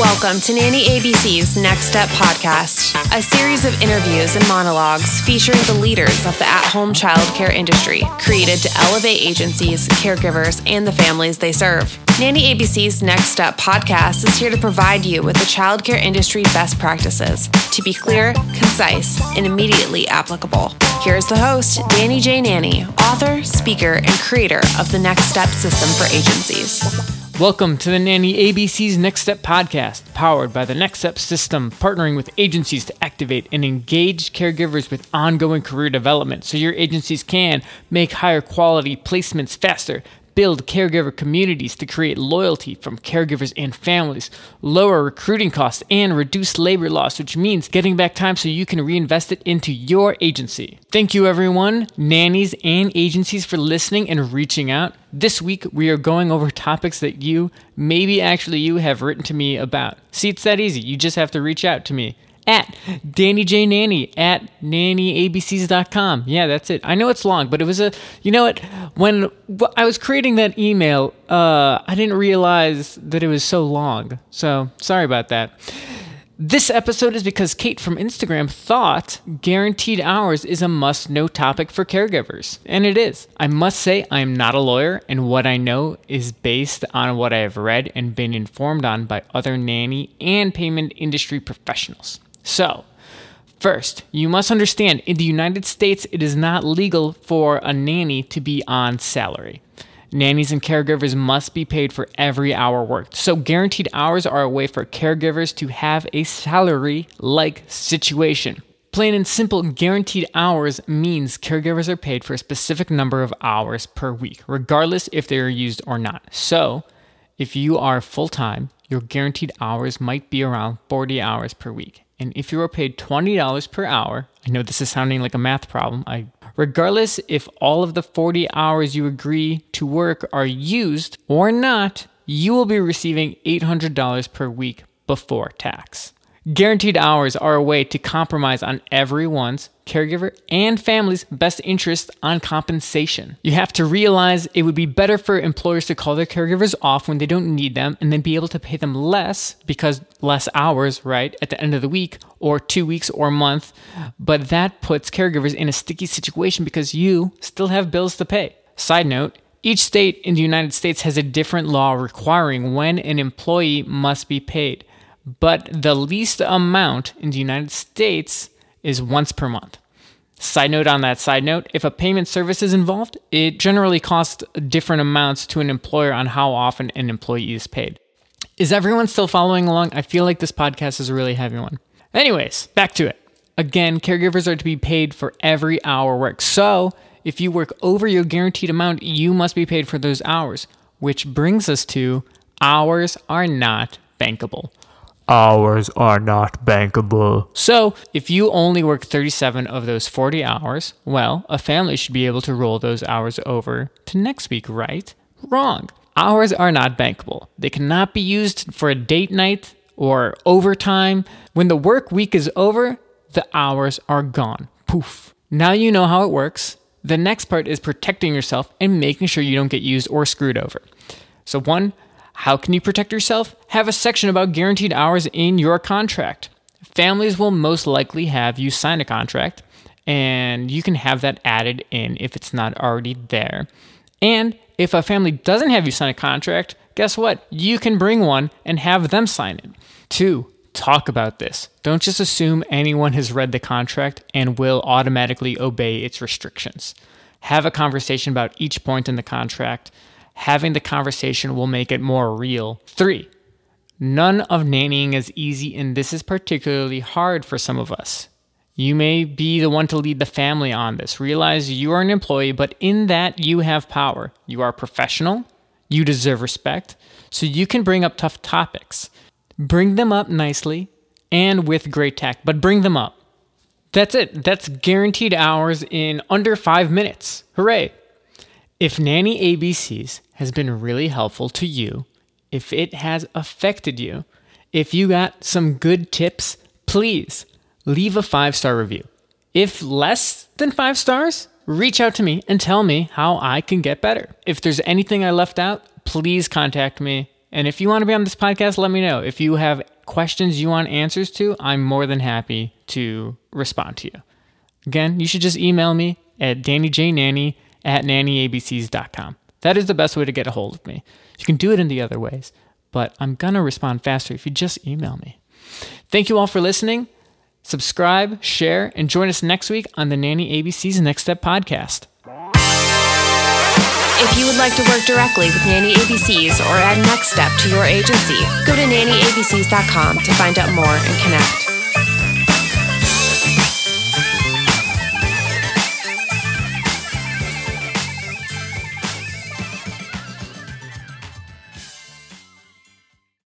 Welcome to Nanny ABC's Next Step podcast, a series of interviews and monologues featuring the leaders of the at home childcare industry, created to elevate agencies, caregivers, and the families they serve. Nanny ABC's Next Step podcast is here to provide you with the childcare industry best practices to be clear, concise, and immediately applicable. Here's the host, Danny J. Nanny, author, speaker, and creator of the Next Step system for agencies. Welcome to the Nanny ABC's Next Step podcast, powered by the Next Step system, partnering with agencies to activate and engage caregivers with ongoing career development so your agencies can make higher quality placements faster, build caregiver communities to create loyalty from caregivers and families, lower recruiting costs, and reduce labor loss, which means getting back time so you can reinvest it into your agency. Thank you, everyone, nannies and agencies, for listening and reaching out. This week, we are going over topics that you, maybe actually you, have written to me about. See, it's that easy. You just have to reach out to me at Danny J Nanny at nannyabcs.com. Yeah, that's it. I know it's long, but it was a, you know what? When I was creating that email, uh, I didn't realize that it was so long. So sorry about that. This episode is because Kate from Instagram thought guaranteed hours is a must know topic for caregivers. And it is. I must say, I am not a lawyer, and what I know is based on what I have read and been informed on by other nanny and payment industry professionals. So, first, you must understand in the United States, it is not legal for a nanny to be on salary. Nannies and caregivers must be paid for every hour worked. So, guaranteed hours are a way for caregivers to have a salary like situation. Plain and simple, guaranteed hours means caregivers are paid for a specific number of hours per week, regardless if they are used or not. So, if you are full time, your guaranteed hours might be around 40 hours per week. And if you are paid $20 per hour, I know this is sounding like a math problem. I regardless if all of the 40 hours you agree to work are used or not, you will be receiving $800 per week before tax. Guaranteed hours are a way to compromise on everyone's caregiver and family's best interest on compensation. You have to realize it would be better for employers to call their caregivers off when they don't need them and then be able to pay them less because less hours, right, at the end of the week or two weeks or month. But that puts caregivers in a sticky situation because you still have bills to pay. Side note, each state in the United States has a different law requiring when an employee must be paid but the least amount in the United States is once per month. Side note on that side note, if a payment service is involved, it generally costs different amounts to an employer on how often an employee is paid. Is everyone still following along? I feel like this podcast is a really heavy one. Anyways, back to it. Again, caregivers are to be paid for every hour worked. So, if you work over your guaranteed amount, you must be paid for those hours, which brings us to hours are not bankable hours are not bankable. So, if you only work 37 of those 40 hours, well, a family should be able to roll those hours over to next week, right? Wrong. Hours are not bankable. They cannot be used for a date night or overtime. When the work week is over, the hours are gone. Poof. Now you know how it works. The next part is protecting yourself and making sure you don't get used or screwed over. So, one, how can you protect yourself? Have a section about guaranteed hours in your contract. Families will most likely have you sign a contract, and you can have that added in if it's not already there. And if a family doesn't have you sign a contract, guess what? You can bring one and have them sign it. Two, talk about this. Don't just assume anyone has read the contract and will automatically obey its restrictions. Have a conversation about each point in the contract having the conversation will make it more real. Three, none of nannying is easy, and this is particularly hard for some of us. You may be the one to lead the family on this. Realize you are an employee, but in that you have power. You are professional, you deserve respect, so you can bring up tough topics. Bring them up nicely and with great tact, but bring them up. That's it. That's guaranteed hours in under five minutes. Hooray! If Nanny ABCs has been really helpful to you, if it has affected you, if you got some good tips, please leave a five star review. If less than five stars, reach out to me and tell me how I can get better. If there's anything I left out, please contact me And if you want to be on this podcast, let me know. If you have questions you want answers to, I'm more than happy to respond to you. Again, you should just email me at dannyjnanny at nannyabcs.com. That is the best way to get a hold of me. You can do it in the other ways, but I'm going to respond faster if you just email me. Thank you all for listening. Subscribe, share, and join us next week on the Nanny ABC's Next Step podcast. If you would like to work directly with Nanny ABCs or add Next Step to your agency, go to nannyabcs.com to find out more and connect.